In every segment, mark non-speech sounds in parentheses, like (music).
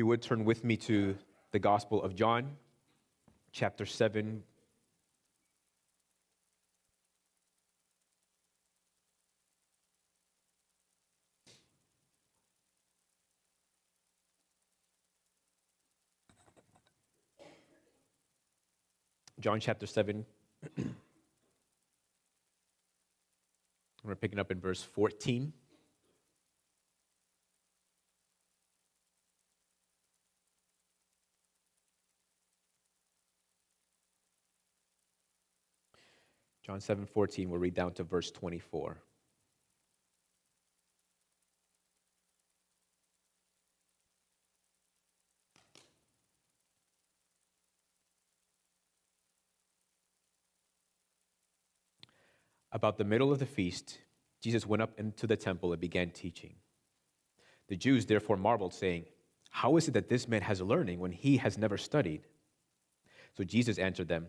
you would turn with me to the Gospel of John, chapter 7. John chapter 7. (clears throat) We're picking up in verse 14. John 7 14, we'll read down to verse 24. About the middle of the feast, Jesus went up into the temple and began teaching. The Jews therefore marveled, saying, How is it that this man has learning when he has never studied? So Jesus answered them,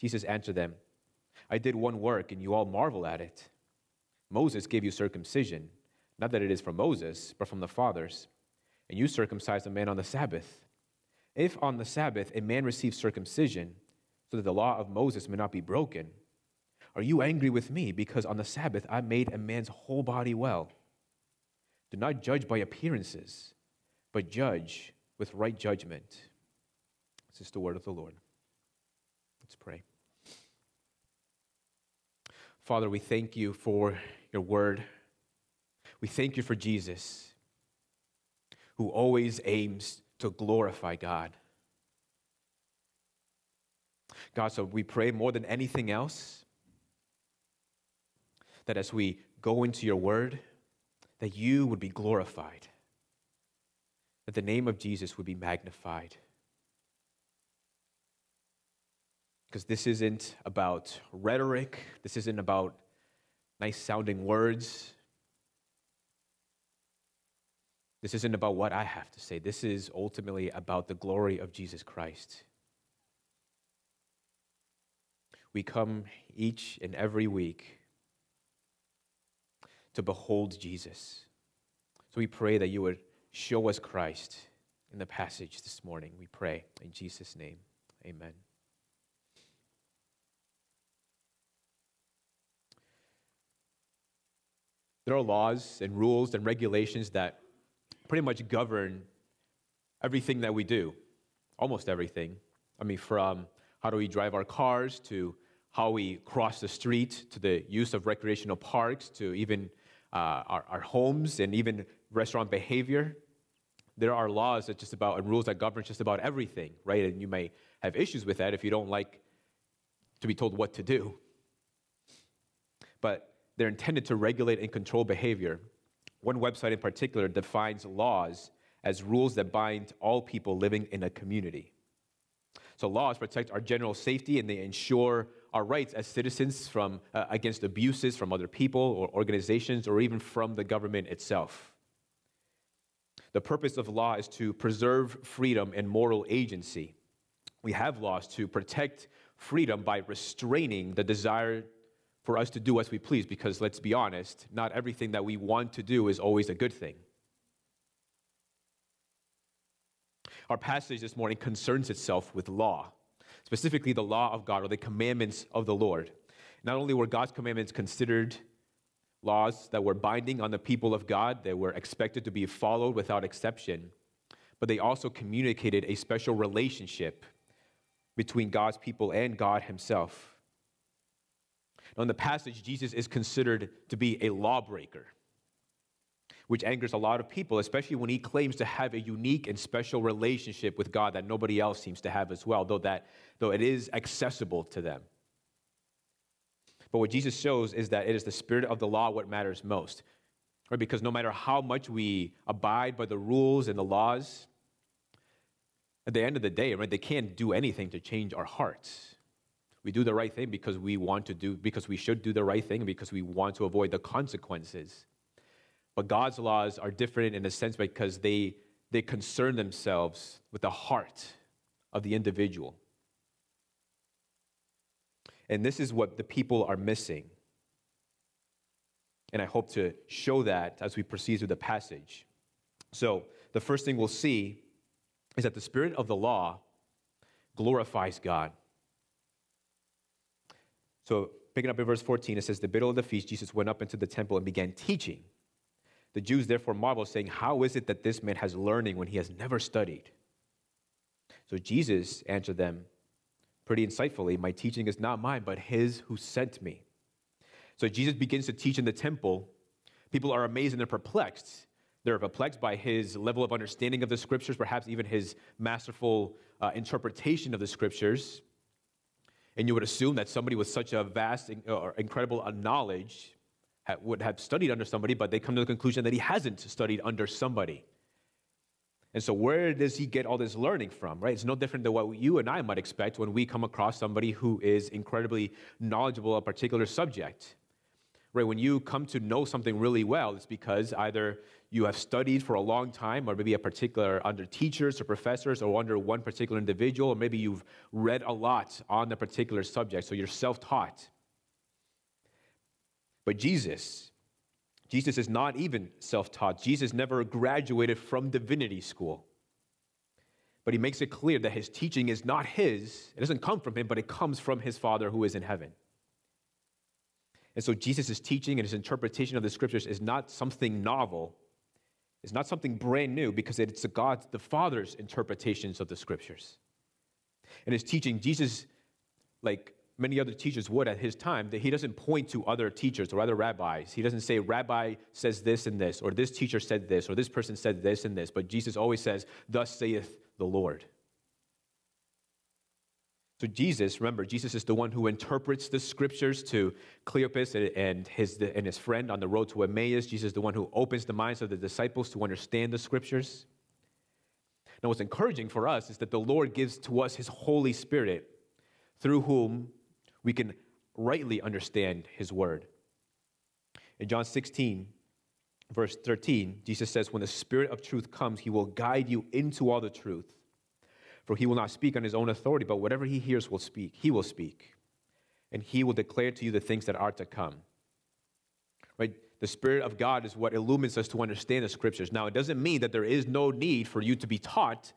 Jesus answered them, I did one work, and you all marvel at it. Moses gave you circumcision, not that it is from Moses, but from the fathers. And you circumcised a man on the Sabbath. If on the Sabbath a man receives circumcision, so that the law of Moses may not be broken, are you angry with me because on the Sabbath I made a man's whole body well? Do not judge by appearances, but judge with right judgment. This is the word of the Lord. Let's pray. Father, we thank you for your word. We thank you for Jesus, who always aims to glorify God. God, so we pray more than anything else that as we go into your word, that you would be glorified, that the name of Jesus would be magnified. Because this isn't about rhetoric, this isn't about nice sounding words. This isn't about what I have to say. This is ultimately about the glory of Jesus Christ. We come each and every week to behold Jesus. So we pray that you would show us Christ in the passage this morning. We pray in Jesus' name. Amen. There are laws and rules and regulations that pretty much govern everything that we do, almost everything. I mean, from how do we drive our cars to how we cross the street to the use of recreational parks to even uh, our, our homes and even restaurant behavior. There are laws that just about and rules that govern just about everything, right? And you may have issues with that if you don't like to be told what to do. But they're intended to regulate and control behavior. One website in particular defines laws as rules that bind all people living in a community. So laws protect our general safety and they ensure our rights as citizens from uh, against abuses from other people or organizations or even from the government itself. The purpose of law is to preserve freedom and moral agency. We have laws to protect freedom by restraining the desire for us to do as we please because let's be honest, not everything that we want to do is always a good thing. Our passage this morning concerns itself with law, specifically the law of God or the commandments of the Lord. Not only were God's commandments considered laws that were binding on the people of God, they were expected to be followed without exception, but they also communicated a special relationship between God's people and God Himself. Now, in the passage, Jesus is considered to be a lawbreaker, which angers a lot of people, especially when he claims to have a unique and special relationship with God that nobody else seems to have as well, though, that, though it is accessible to them. But what Jesus shows is that it is the spirit of the law what matters most. Right? Because no matter how much we abide by the rules and the laws, at the end of the day, right, they can't do anything to change our hearts. We do the right thing because we want to do, because we should do the right thing, because we want to avoid the consequences. But God's laws are different in a sense because they, they concern themselves with the heart of the individual. And this is what the people are missing. And I hope to show that as we proceed through the passage. So, the first thing we'll see is that the spirit of the law glorifies God. So, picking up in verse 14, it says, The middle of the feast, Jesus went up into the temple and began teaching. The Jews therefore marveled, saying, How is it that this man has learning when he has never studied? So Jesus answered them pretty insightfully My teaching is not mine, but his who sent me. So Jesus begins to teach in the temple. People are amazed and they're perplexed. They're perplexed by his level of understanding of the scriptures, perhaps even his masterful uh, interpretation of the scriptures. And you would assume that somebody with such a vast uh, or incredible uh, knowledge would have studied under somebody, but they come to the conclusion that he hasn't studied under somebody. And so, where does he get all this learning from, right? It's no different than what you and I might expect when we come across somebody who is incredibly knowledgeable a particular subject. Right? When you come to know something really well, it's because either you have studied for a long time, or maybe a particular under teachers or professors, or under one particular individual, or maybe you've read a lot on the particular subject, so you're self taught. But Jesus, Jesus is not even self taught. Jesus never graduated from divinity school. But he makes it clear that his teaching is not his, it doesn't come from him, but it comes from his Father who is in heaven. And so Jesus' teaching and his interpretation of the scriptures is not something novel, it's not something brand new because it's the God the Father's interpretations of the scriptures. And his teaching, Jesus, like many other teachers would at his time, that he doesn't point to other teachers or other rabbis. He doesn't say, Rabbi says this and this, or this teacher said this, or this person said this and this. But Jesus always says, Thus saith the Lord. So, Jesus, remember, Jesus is the one who interprets the scriptures to Cleopas and his, and his friend on the road to Emmaus. Jesus is the one who opens the minds of the disciples to understand the scriptures. Now, what's encouraging for us is that the Lord gives to us his Holy Spirit, through whom we can rightly understand his word. In John 16, verse 13, Jesus says, When the Spirit of truth comes, he will guide you into all the truth. For he will not speak on his own authority, but whatever he hears will speak. He will speak. And he will declare to you the things that are to come. Right? The Spirit of God is what illumines us to understand the scriptures. Now, it doesn't mean that there is no need for you to be taught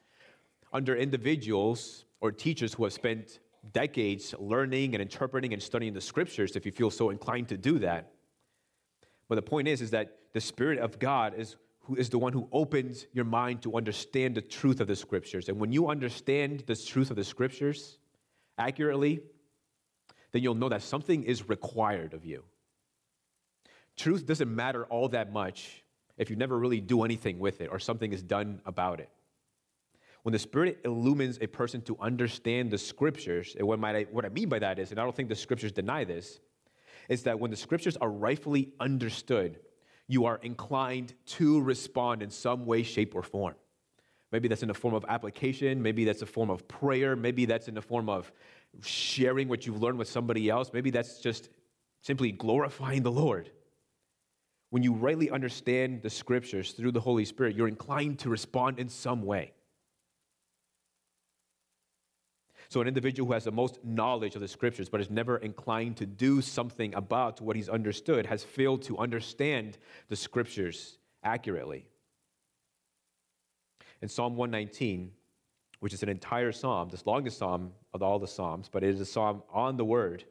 under individuals or teachers who have spent decades learning and interpreting and studying the scriptures if you feel so inclined to do that. But the point is, is that the Spirit of God is, who is the one who opens your mind to understand the truth of the scriptures. And when you understand the truth of the scriptures accurately, then you'll know that something is required of you. Truth doesn't matter all that much if you never really do anything with it or something is done about it. When the Spirit illumines a person to understand the scriptures, and what, I, what I mean by that is, and I don't think the scriptures deny this, is that when the scriptures are rightfully understood, you are inclined to respond in some way, shape, or form. Maybe that's in the form of application, maybe that's a form of prayer, maybe that's in the form of sharing what you've learned with somebody else, maybe that's just simply glorifying the Lord. When you rightly understand the scriptures through the Holy Spirit, you're inclined to respond in some way. So, an individual who has the most knowledge of the scriptures but is never inclined to do something about what he's understood has failed to understand the scriptures accurately. In Psalm 119, which is an entire psalm, the longest psalm of all the psalms, but it is a psalm on the word.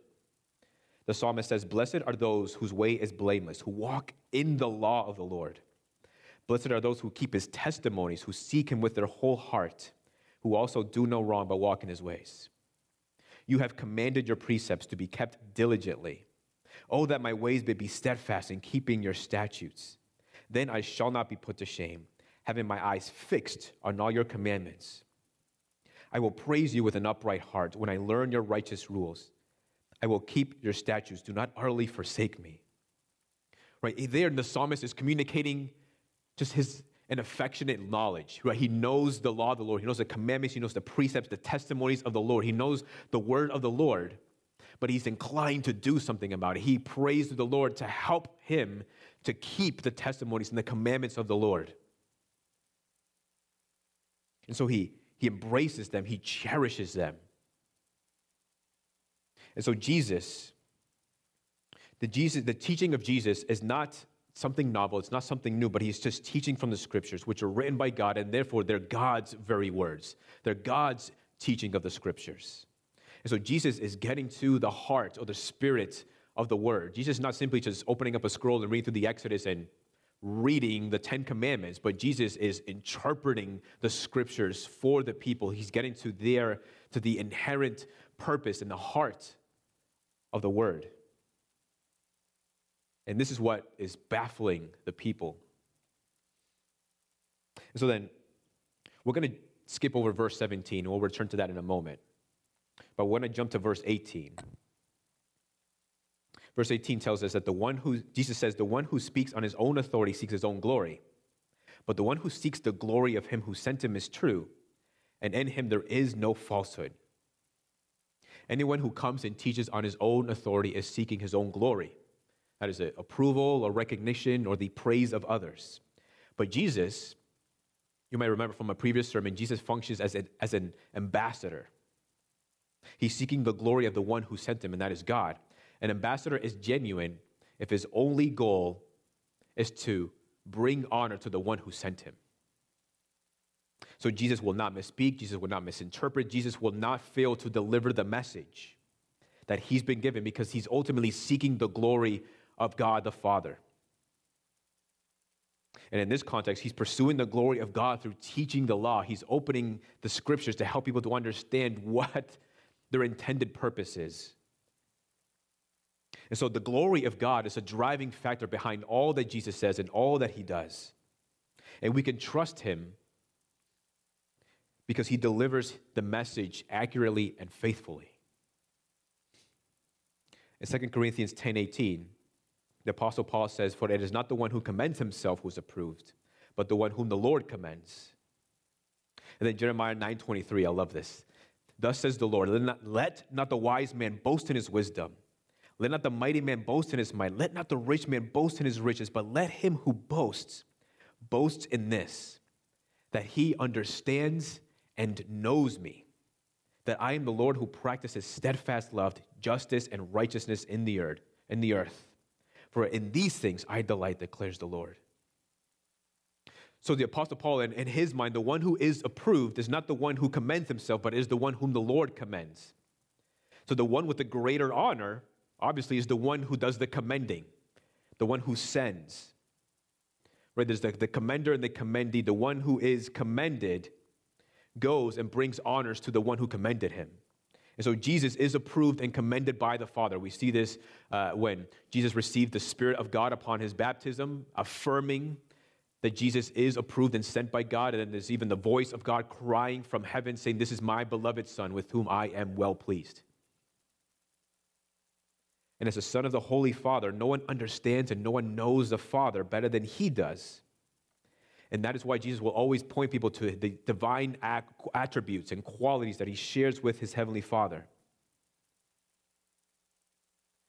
The psalmist says, Blessed are those whose way is blameless, who walk in the law of the Lord. Blessed are those who keep his testimonies, who seek him with their whole heart who also do no wrong but walk in his ways. You have commanded your precepts to be kept diligently. Oh, that my ways may be steadfast in keeping your statutes. Then I shall not be put to shame, having my eyes fixed on all your commandments. I will praise you with an upright heart when I learn your righteous rules. I will keep your statutes. Do not utterly forsake me. Right there, the psalmist is communicating just his an affectionate knowledge, right? He knows the law of the Lord. He knows the commandments. He knows the precepts, the testimonies of the Lord. He knows the word of the Lord, but he's inclined to do something about it. He prays to the Lord to help him to keep the testimonies and the commandments of the Lord. And so he, he embraces them, he cherishes them. And so Jesus, the Jesus, the teaching of Jesus is not something novel, it's not something new, but he's just teaching from the scriptures, which are written by God, and therefore they're God's very words. They're God's teaching of the scriptures. And so Jesus is getting to the heart or the spirit of the word. Jesus is not simply just opening up a scroll and reading through the Exodus and reading the Ten Commandments, but Jesus is interpreting the scriptures for the people. He's getting to their to the inherent purpose and the heart of the word. And this is what is baffling the people. And so then, we're going to skip over verse 17, and we'll return to that in a moment. But we're going to jump to verse 18. Verse 18 tells us that the one who, Jesus says, the one who speaks on his own authority seeks his own glory. But the one who seeks the glory of him who sent him is true, and in him there is no falsehood. Anyone who comes and teaches on his own authority is seeking his own glory. That is approval or recognition or the praise of others. But Jesus, you might remember from a previous sermon, Jesus functions as, a, as an ambassador. He's seeking the glory of the one who sent him, and that is God. An ambassador is genuine if his only goal is to bring honor to the one who sent him. So Jesus will not misspeak, Jesus will not misinterpret, Jesus will not fail to deliver the message that he's been given because he's ultimately seeking the glory of God the Father. And in this context, he's pursuing the glory of God through teaching the law. He's opening the scriptures to help people to understand (laughs) what their intended purpose is. And so the glory of God is a driving factor behind all that Jesus says and all that he does. And we can trust him because he delivers the message accurately and faithfully. In 2 Corinthians 10 18, the Apostle Paul says, For it is not the one who commends himself who is approved, but the one whom the Lord commends. And then Jeremiah 9:23, I love this. Thus says the Lord, let not, let not the wise man boast in his wisdom. Let not the mighty man boast in his might. Let not the rich man boast in his riches, but let him who boasts boast in this, that he understands and knows me, that I am the Lord who practices steadfast love, justice, and righteousness in the earth. In the earth. For in these things I delight, declares the Lord. So the Apostle Paul, in, in his mind, the one who is approved is not the one who commends himself, but is the one whom the Lord commends. So the one with the greater honor, obviously, is the one who does the commending, the one who sends. Right? There's the, the commender and the commendee. The one who is commended goes and brings honors to the one who commended him. And so Jesus is approved and commended by the Father. We see this uh, when Jesus received the Spirit of God upon his baptism, affirming that Jesus is approved and sent by God. And then there's even the voice of God crying from heaven, saying, This is my beloved Son with whom I am well pleased. And as a son of the Holy Father, no one understands and no one knows the Father better than he does. And that is why Jesus will always point people to the divine attributes and qualities that he shares with his heavenly Father.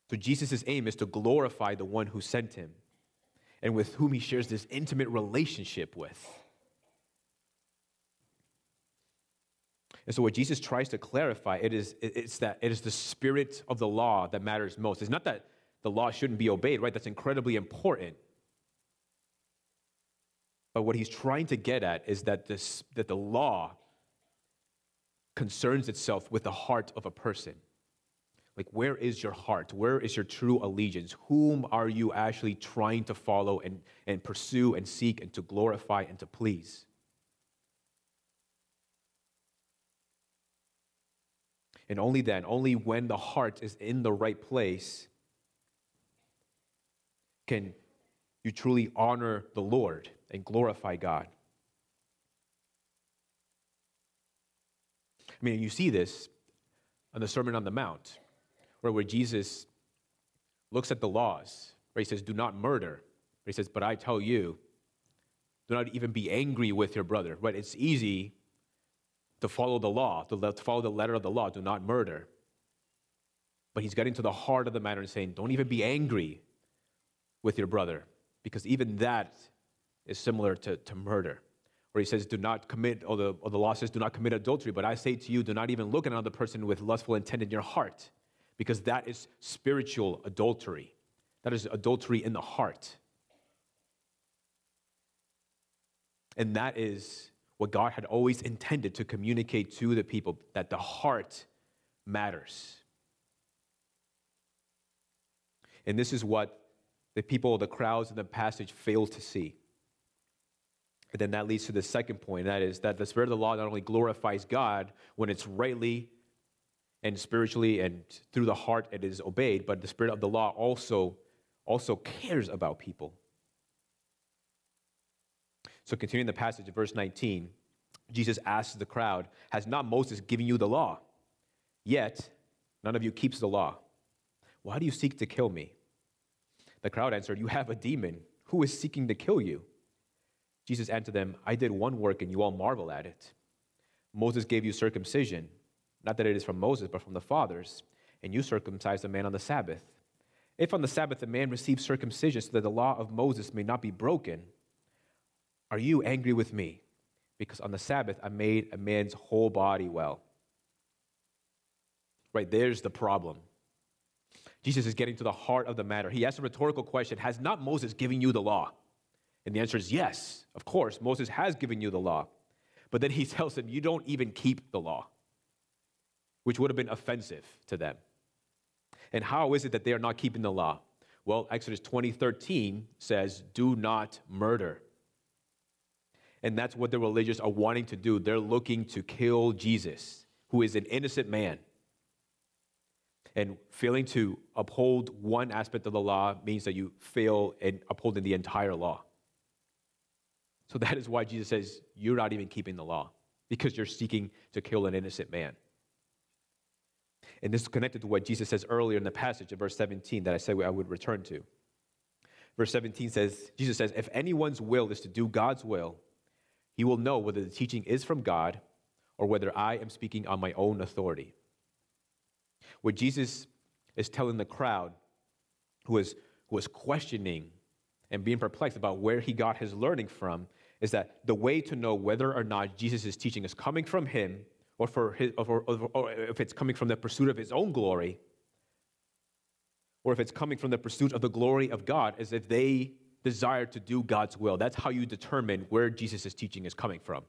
So Jesus' aim is to glorify the one who sent him and with whom he shares this intimate relationship with. And so what Jesus tries to clarify it is it's that it is the spirit of the law that matters most. It's not that the law shouldn't be obeyed, right? That's incredibly important. But what he's trying to get at is that, this, that the law concerns itself with the heart of a person. Like, where is your heart? Where is your true allegiance? Whom are you actually trying to follow and, and pursue and seek and to glorify and to please? And only then, only when the heart is in the right place, can you truly honor the Lord and glorify God. I mean, you see this on the Sermon on the Mount, where, where Jesus looks at the laws, where he says, Do not murder. But he says, But I tell you, do not even be angry with your brother. Right? It's easy to follow the law, to follow the letter of the law, do not murder. But he's getting to the heart of the matter and saying, don't even be angry with your brother, because even that is similar to, to murder. Where he says, do not commit, or the, or the law says, do not commit adultery. But I say to you, do not even look at another person with lustful intent in your heart, because that is spiritual adultery. That is adultery in the heart. And that is what God had always intended to communicate to the people that the heart matters. And this is what the people, the crowds in the passage fail to see. And then that leads to the second point, that is that the spirit of the law not only glorifies God when it's rightly and spiritually and through the heart it is obeyed, but the spirit of the law also, also cares about people. So continuing the passage of verse 19, Jesus asks the crowd, Has not Moses given you the law? Yet none of you keeps the law. Why do you seek to kill me? The crowd answered, You have a demon. Who is seeking to kill you? Jesus answered them, I did one work and you all marvel at it. Moses gave you circumcision, not that it is from Moses, but from the fathers, and you circumcised a man on the Sabbath. If on the Sabbath a man receives circumcision so that the law of Moses may not be broken, are you angry with me? Because on the Sabbath I made a man's whole body well. Right, there's the problem. Jesus is getting to the heart of the matter. He asks a rhetorical question Has not Moses given you the law? And the answer is yes, of course, Moses has given you the law. But then he (laughs) tells them, You don't even keep the law, which would have been offensive to them. And how is it that they are not keeping the law? Well, Exodus 20 13 says, Do not murder. And that's what the religious are wanting to do. They're looking to kill Jesus, who is an innocent man. And failing to uphold one aspect of the law means that you fail in upholding the entire law. So that is why Jesus says, You're not even keeping the law, because you're seeking to kill an innocent man. And this is connected to what Jesus says earlier in the passage in verse 17 that I said I would return to. Verse 17 says, Jesus says, If anyone's will is to do God's will, he will know whether the teaching is from God or whether I am speaking on my own authority. What Jesus is telling the crowd who was, who was questioning and being perplexed about where he got his learning from is that the way to know whether or not Jesus' teaching is coming from him or, for his, or, or, or if it's coming from the pursuit of his own glory or if it's coming from the pursuit of the glory of God is if they desire to do God's will. That's how you determine where Jesus' teaching is coming from.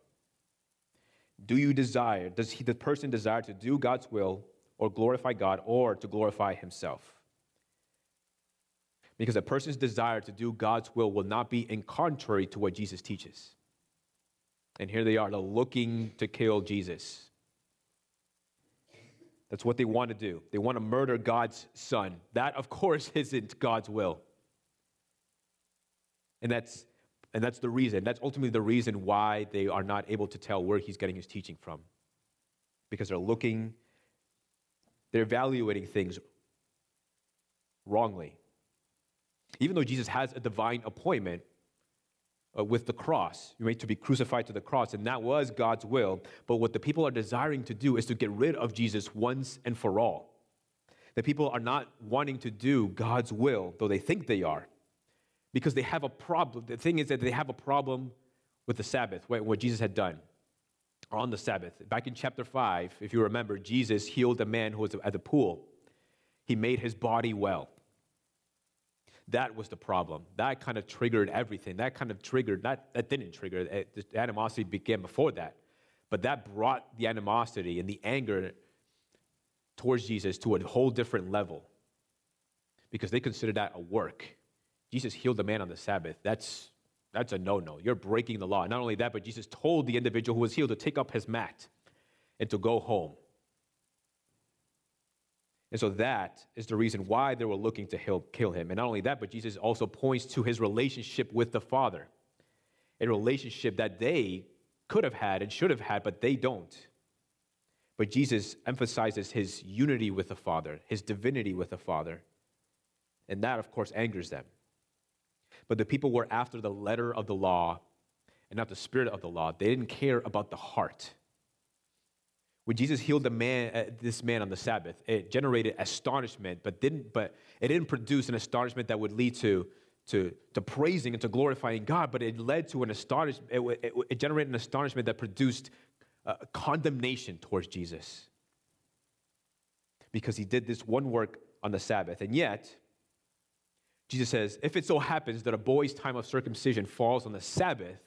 Do you desire, does he, the person desire to do God's will or glorify God or to glorify himself. Because a person's desire to do God's will will not be in contrary to what Jesus teaches. And here they are, they're looking to kill Jesus. That's what they want to do. They want to murder God's son. That, of course, (laughs) isn't God's will. And that's, and that's the reason. That's ultimately the reason why they are not able to tell where he's getting his teaching from. Because they're looking they're evaluating things wrongly. Even though Jesus has a divine appointment uh, with the cross, right, to be crucified to the cross, and that was God's will. But what the people are desiring to do is to get rid of Jesus once and for all. The people are not wanting to do God's will, though they think they are, because they have a problem. The thing is that they have a problem with the Sabbath, what Jesus had done on the Sabbath. Back in chapter 5, if you remember, Jesus healed a man who was at the pool. He made his body well. That was the problem. That kind of triggered everything. That kind of triggered, that, that didn't trigger, it, the animosity began before that. But that brought the animosity and the anger towards Jesus to a whole different level because they considered that a work. Jesus healed a man on the Sabbath. That's that's a no no. You're breaking the law. Not only that, but Jesus told the individual who was healed to take up his mat and to go home. And so that is the reason why they were looking to kill him. And not only that, but Jesus also points to his relationship with the Father, a relationship that they could have had and should have had, but they don't. But Jesus emphasizes his unity with the Father, his divinity with the Father. And that, of course, angers them. But the people were after the letter of the law and not the spirit of the law. They didn't care about the heart. When Jesus healed the man, uh, this man on the Sabbath, it generated astonishment, but didn't. But it didn't produce an astonishment that would lead to to, to praising and to glorifying God. But it led to an astonishment. It, it, it generated an astonishment that produced uh, condemnation towards Jesus because he did this one work on the Sabbath. And yet, Jesus says, if it so happens that a boy's time of circumcision falls on the Sabbath,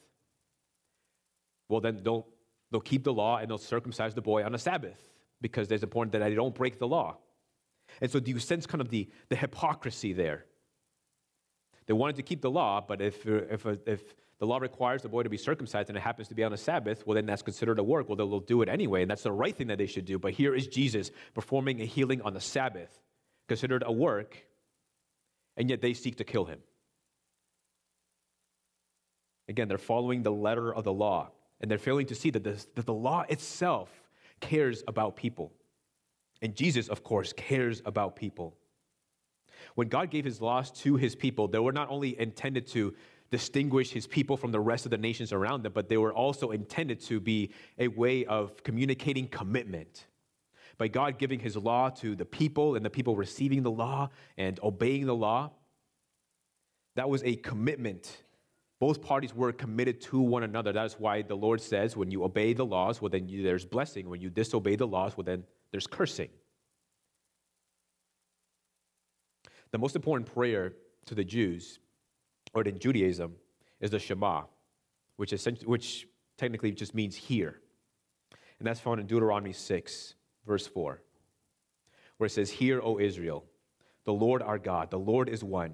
well, then they'll, they'll keep the law and they'll circumcise the boy on the Sabbath because there's important that they don't break the law. And so, do you sense kind of the, the hypocrisy there? They wanted to keep the law, but if, if, if the law requires the boy to be circumcised and it happens to be on a Sabbath, well, then that's considered a work. Well, they'll do it anyway, and that's the right thing that they should do. But here is Jesus performing a healing on the Sabbath, considered a work, and yet they seek to kill him. Again, they're following the letter of the law, and they're failing to see that, this, that the law itself cares about people. And Jesus, of course, cares about people. When God gave his laws to his people, they were not only intended to distinguish his people from the rest of the nations around them, but they were also intended to be a way of communicating commitment. By God giving his law to the people and the people receiving the law and obeying the law, that was a commitment. Both parties were committed to one another. That's why the Lord says, when you obey the laws, well, then there's blessing. When you disobey the laws, well, then there's cursing. The most important prayer to the Jews or in Judaism, is the Shema, which, essentially, which technically just means hear. And that's found in Deuteronomy 6, verse 4, where it says, Hear, O Israel, the Lord our God, the Lord is one.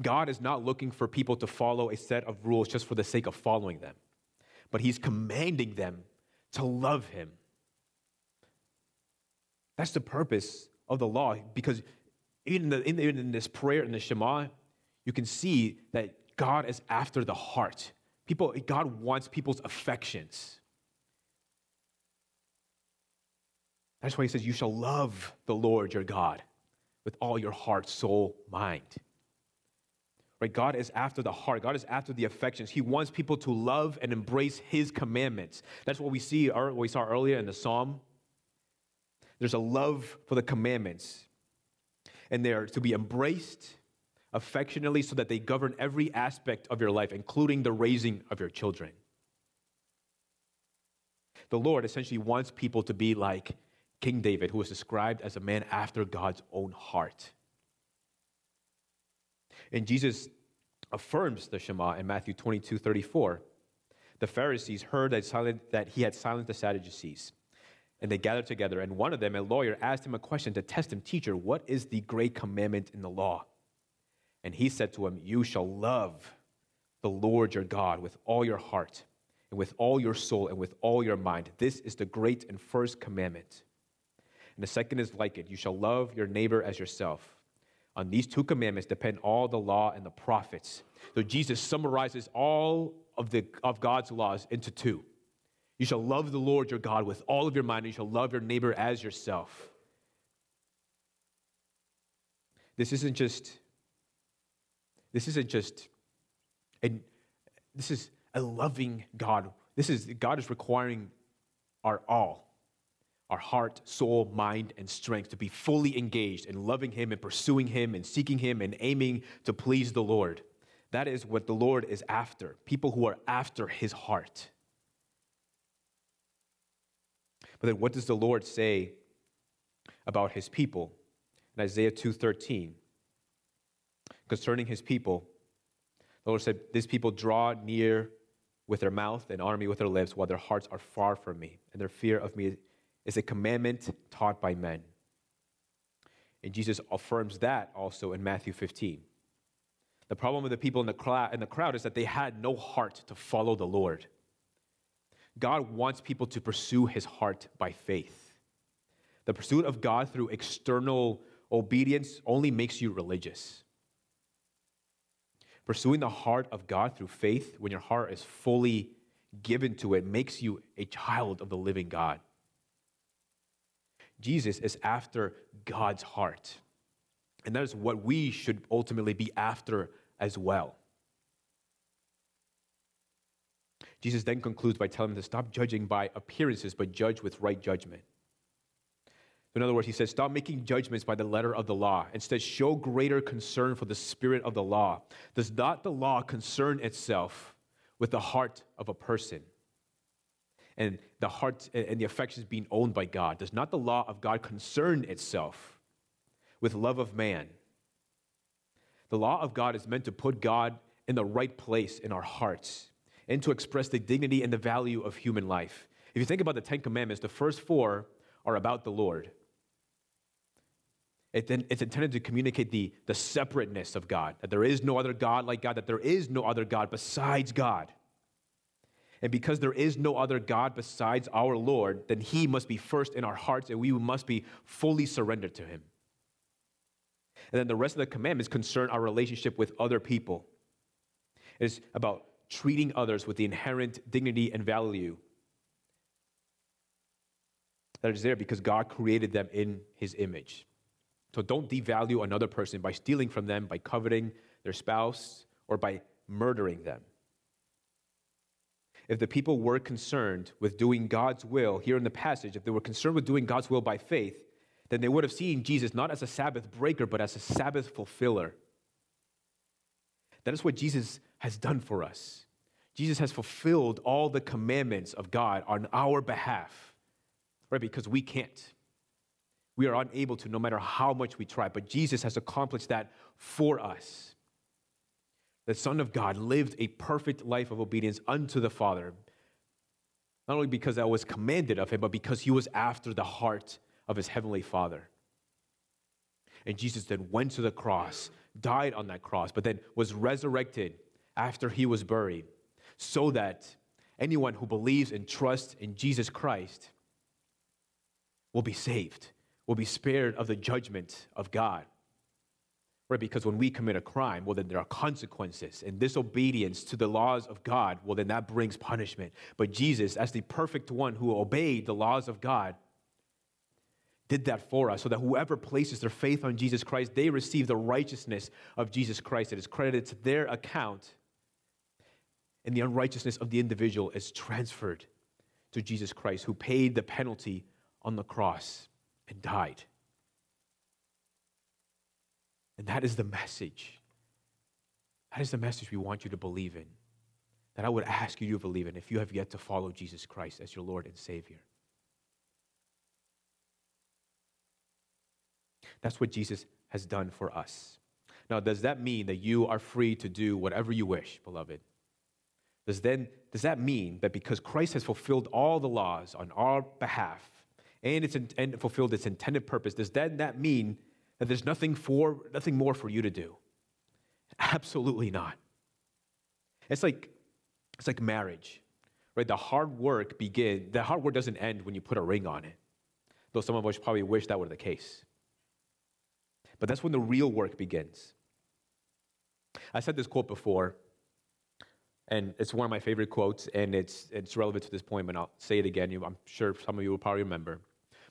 God is not looking for people to follow a set of rules just for the sake of following them, but He's commanding them to love Him. That's the purpose of the law, because in, the, in, the, in this prayer in the Shema, you can see that God is after the heart. People, God wants people's affections. That's why he says, You shall love the Lord your God with all your heart, soul, mind. Right? God is after the heart. God is after the affections. He wants people to love and embrace his commandments. That's what we see, what we saw earlier in the psalm. There's a love for the commandments, and they're to be embraced affectionately so that they govern every aspect of your life, including the raising of your children. The Lord essentially wants people to be like King David, who was described as a man after God's own heart. And Jesus affirms the Shema in Matthew 22 34. The Pharisees heard that, silent, that he had silenced the Sadducees, and they gathered together. And one of them, a lawyer, asked him a question to test him Teacher, what is the great commandment in the law? And he said to him, You shall love the Lord your God with all your heart, and with all your soul, and with all your mind. This is the great and first commandment. And the second is like it you shall love your neighbor as yourself. On these two commandments depend all the law and the prophets. So Jesus summarizes all of, the, of God's laws into two. You shall love the Lord your God with all of your mind, and you shall love your neighbor as yourself. This isn't just this isn't just, and this is a loving God. This is, God is requiring our all, our heart, soul, mind, and strength to be fully engaged in loving Him and pursuing Him and seeking Him and aiming to please the Lord. That is what the Lord is after people who are after His heart. But then what does the Lord say about His people? In Isaiah 2:13, concerning his people. The Lord said, These people draw near with their mouth and me with their lips, while their hearts are far from me, and their fear of me is a commandment taught by men. And Jesus affirms that also in Matthew 15. The problem with the people in the, crowd, in the crowd is that they had no heart to follow the Lord. God wants people to pursue his heart by faith. The pursuit of God through external obedience only makes you religious. Pursuing the heart of God through faith, when your heart is fully given to it, makes you a child of the living God. Jesus is after God's heart. And that is what we should ultimately be after as well. Jesus then concludes by telling them to stop judging by appearances, but judge with right judgment. In other words, he says, stop making judgments by the letter of the law. Instead, show greater concern for the spirit of the law. Does not the law concern itself with the heart of a person? And the heart and the affections being owned by God? Does not the law of God concern itself with love of man? The law of God is meant to put God in the right place in our hearts and to express the dignity and the value of human life. If you think about the Ten Commandments, the first four are about the Lord. It then, it's intended to communicate the, the separateness of God, that there is no other God like God, that there is no other God besides God. And because there is no other God besides our Lord, then He must be first in our hearts and we must be fully surrendered to Him. And then the rest of the commandments concern our relationship with other people. It is about treating others with the inherent dignity and value that is there because God created them in his image. So don't devalue another person by stealing from them, by coveting their spouse, or by murdering them. If the people were concerned with doing God's will here in the passage, if they were concerned with doing God's will by faith, then they would have seen Jesus not as a Sabbath breaker, but as a Sabbath fulfiller. That is what Jesus has done for us. Jesus has fulfilled all the commandments of God on our behalf, right? Because we can't. We are unable to, no matter how much we try. But Jesus has accomplished that for us. The Son of God lived a perfect life of obedience unto the Father, not only because that was commanded of him, but because he was after the heart of his heavenly Father. And Jesus then went to the cross, died on that cross, but then was resurrected after he was buried, so that anyone who believes and trusts in Jesus Christ will be saved, will be spared of the judgment of God. Right? Because when we commit a crime, well, then there are consequences. And disobedience to the laws of God, well, then that brings punishment. But Jesus, as the perfect one who obeyed the laws of God, did that for us so that whoever places their faith on Jesus Christ, they receive the righteousness of Jesus Christ. It is credited to their account, and the unrighteousness of the individual is transferred to Jesus Christ, who paid the penalty on the cross and died. And that is the message. That is the message we want you to believe in. That I would ask you to believe in if you have yet to follow Jesus Christ as your Lord and Savior. That's what Jesus has done for us. Now, does that mean that you are free to do whatever you wish, beloved? Does, then, does that mean that because Christ has fulfilled all the laws on our behalf and, it's, and fulfilled its intended purpose, does then that mean that there's nothing, for, nothing more for you to do? Absolutely not. It's like, it's like marriage, right? The hard work begin. The hard work doesn't end when you put a ring on it, though some of us probably wish that were the case. But that's when the real work begins. I said this quote before, and it's one of my favorite quotes, and it's, it's relevant to this point, but I'll say it again. I'm sure some of you will probably remember.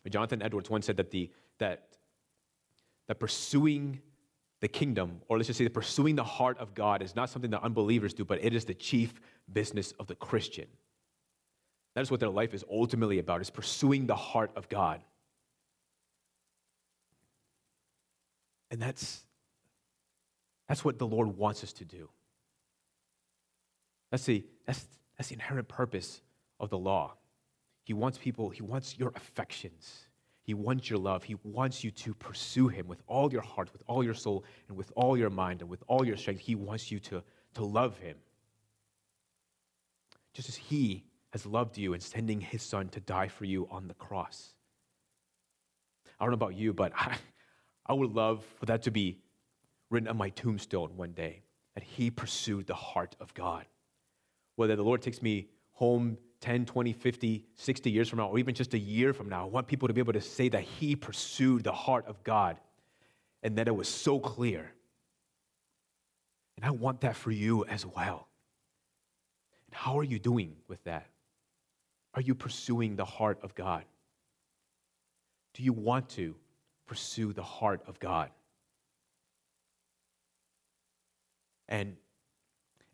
But Jonathan Edwards once said that, the, that, that pursuing the kingdom, or let's just say that pursuing the heart of God, is not something that unbelievers do, but it is the chief business of the Christian. That is what their life is ultimately about, is pursuing the heart of God. And that's, that's what the Lord wants us to do. That's the, that's, that's the inherent purpose of the law. He wants people, He wants your affections. He wants your love. He wants you to pursue Him with all your heart, with all your soul, and with all your mind, and with all your strength. He wants you to, to love Him. Just as He has loved you in sending His Son to die for you on the cross. I don't know about you, but (laughs) I, I would love for that to be written on my tombstone one day that he pursued the heart of God. Whether the Lord takes me home 10, 20, 50, 60 years from now, or even just a year from now, I want people to be able to say that he pursued the heart of God and that it was so clear. And I want that for you as well. And how are you doing with that? Are you pursuing the heart of God? Do you want to pursue the heart of God? And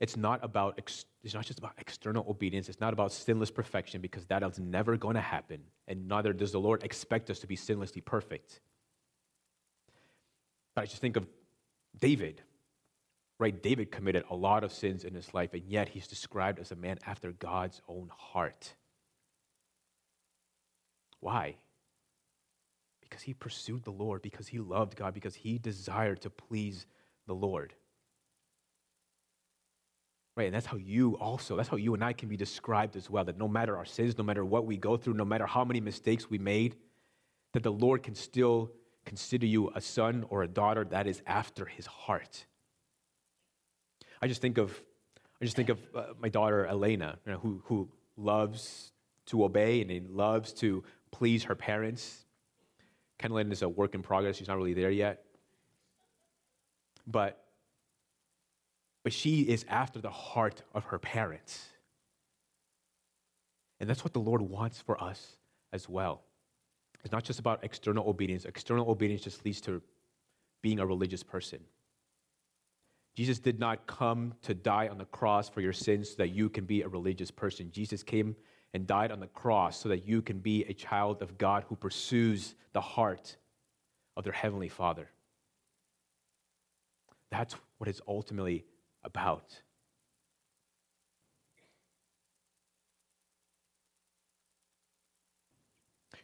it's not about it's not just about external obedience. It's not about sinless perfection because that is never going to happen, and neither does the Lord expect us to be sinlessly perfect. But I just think of David, right? David committed a lot of sins in his life, and yet he's described as a man after God's own heart. Why? Because he pursued the Lord, because he loved God, because he desired to please the Lord. Right, and that's how you also, that's how you and I can be described as well. That no matter our sins, no matter what we go through, no matter how many mistakes we made, that the Lord can still consider you a son or a daughter that is after his heart. I just think of, I just think of uh, my daughter Elena, you know, who, who loves to obey and loves to please her parents. Kenlyn is a work in progress. She's not really there yet. But but she is after the heart of her parents. And that's what the Lord wants for us as well. It's not just about external obedience. External obedience just leads to being a religious person. Jesus did not come to die on the cross for your sins so that you can be a religious person. Jesus came and died on the cross so that you can be a child of God who pursues the heart of their heavenly Father. That's what it's ultimately about.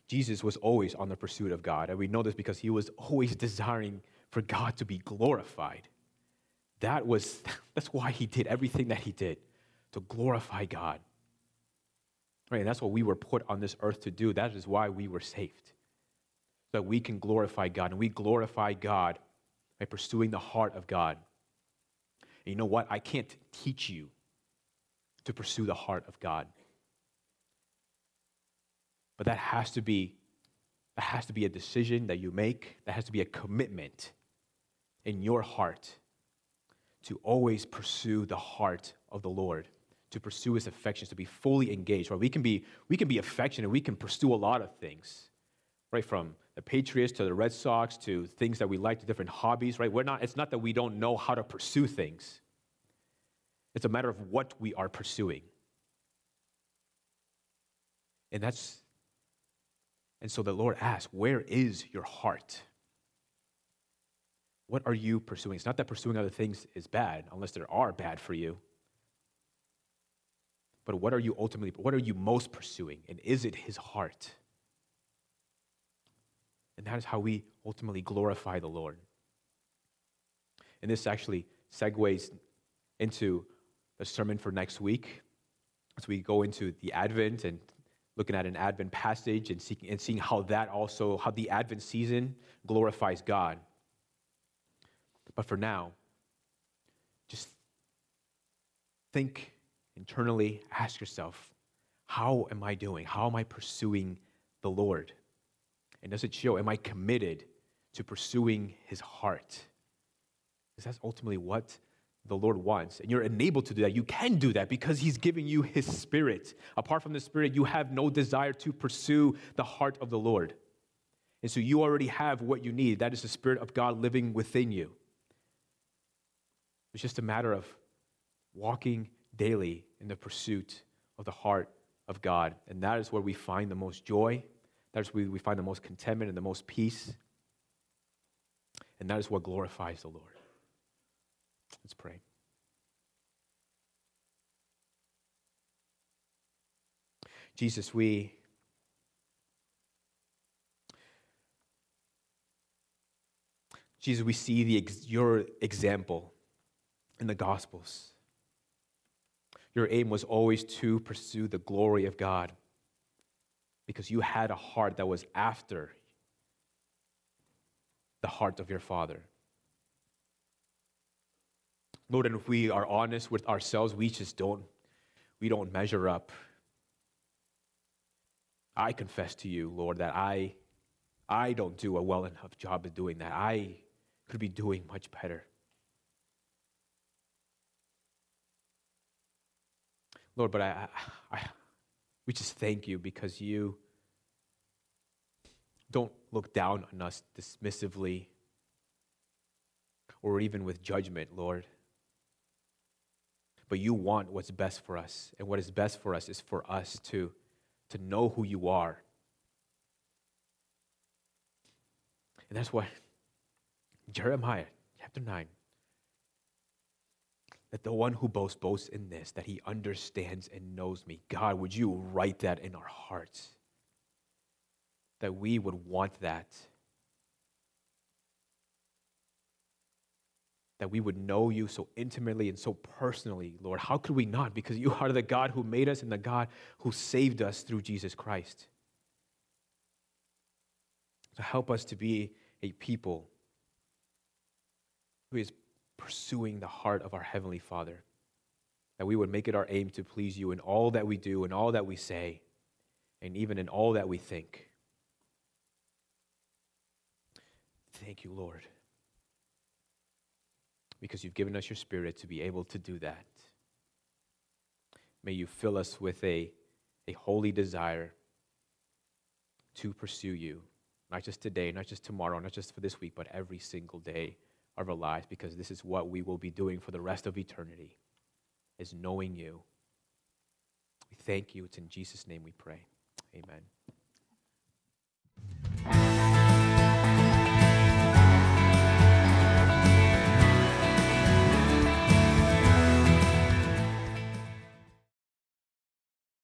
Jesus was always on the pursuit of God, and we know this because he was (laughs) always desiring for God to be glorified. That was (laughs) that's why he did everything that he did to glorify God. Right, and that's what we were put on this earth to do. That is why we were saved. So that we can glorify God. And we glorify God by pursuing the heart of God. You know what? I can't teach you to pursue the heart of God. But that has to be that has to be a decision that you make. That has to be a commitment in your heart to always pursue the heart of the Lord, to pursue his affections, to be fully engaged. Right? We can be we can be affectionate, we can pursue a lot of things, right? From the Patriots to the Red Sox to things that we like, to different hobbies, right? We're not, it's not that we don't know how to pursue things. It's a matter of what we are pursuing. And that's, and so the Lord asks, where is your heart? What are you pursuing? It's not that pursuing other things is bad, unless there are bad for you. But what are you ultimately, what are you most pursuing? And is it his heart? And that is how we ultimately glorify the Lord. And this actually segues into the sermon for next week as we go into the Advent and looking at an Advent passage and, seeking, and seeing how that also, how the Advent season glorifies God. But for now, just think internally, ask yourself, how am I doing? How am I pursuing the Lord? And does it show, am I committed to pursuing his heart? Because that's ultimately what the Lord wants. And you're enabled to do that. You can do that because he's giving you his spirit. Apart from the spirit, you have no desire to pursue the heart of the Lord. And so you already have what you need. That is the spirit of God living within you. It's just a matter of walking daily in the pursuit of the heart of God. And that is where we find the most joy that's where we find the most contentment and the most peace. And that is what glorifies the Lord. Let's pray. Jesus, we Jesus, we see the, your example in the Gospels. Your aim was always to pursue the glory of God because you had a heart that was after the heart of your Father. Lord, and if we are honest with ourselves, we just don't, we don't measure up I confess to you, Lord, that I, I don't do a well enough job of doing that. I could be doing much better. Lord, but I, I, we just thank you because you don't look down on us dismissively or even with judgment, Lord. But you want what's best for us. And what is best for us is for us to, to know who you are. And that's why (laughs) Jeremiah chapter 9 that the one who boasts boasts in this, that he understands and knows me. God, would you write that in our hearts? That we would want that. That we would know you so intimately and so personally, Lord. How could we not? Because you are the God who made us and the God who saved us through Jesus Christ. So help us to be a people who is pursuing the heart of our Heavenly Father. That we would make it our aim to please you in all that we do, in all that we say, and even in all that we think. Thank you, Lord, because you've given us your Spirit to be able to do that. May you fill us with a, a holy desire to pursue you, not just today, not just tomorrow, not just for this week, but every single day of our lives because this is what we will be doing for the rest of eternity is knowing you. We thank you. It's in Jesus' name we pray. Amen.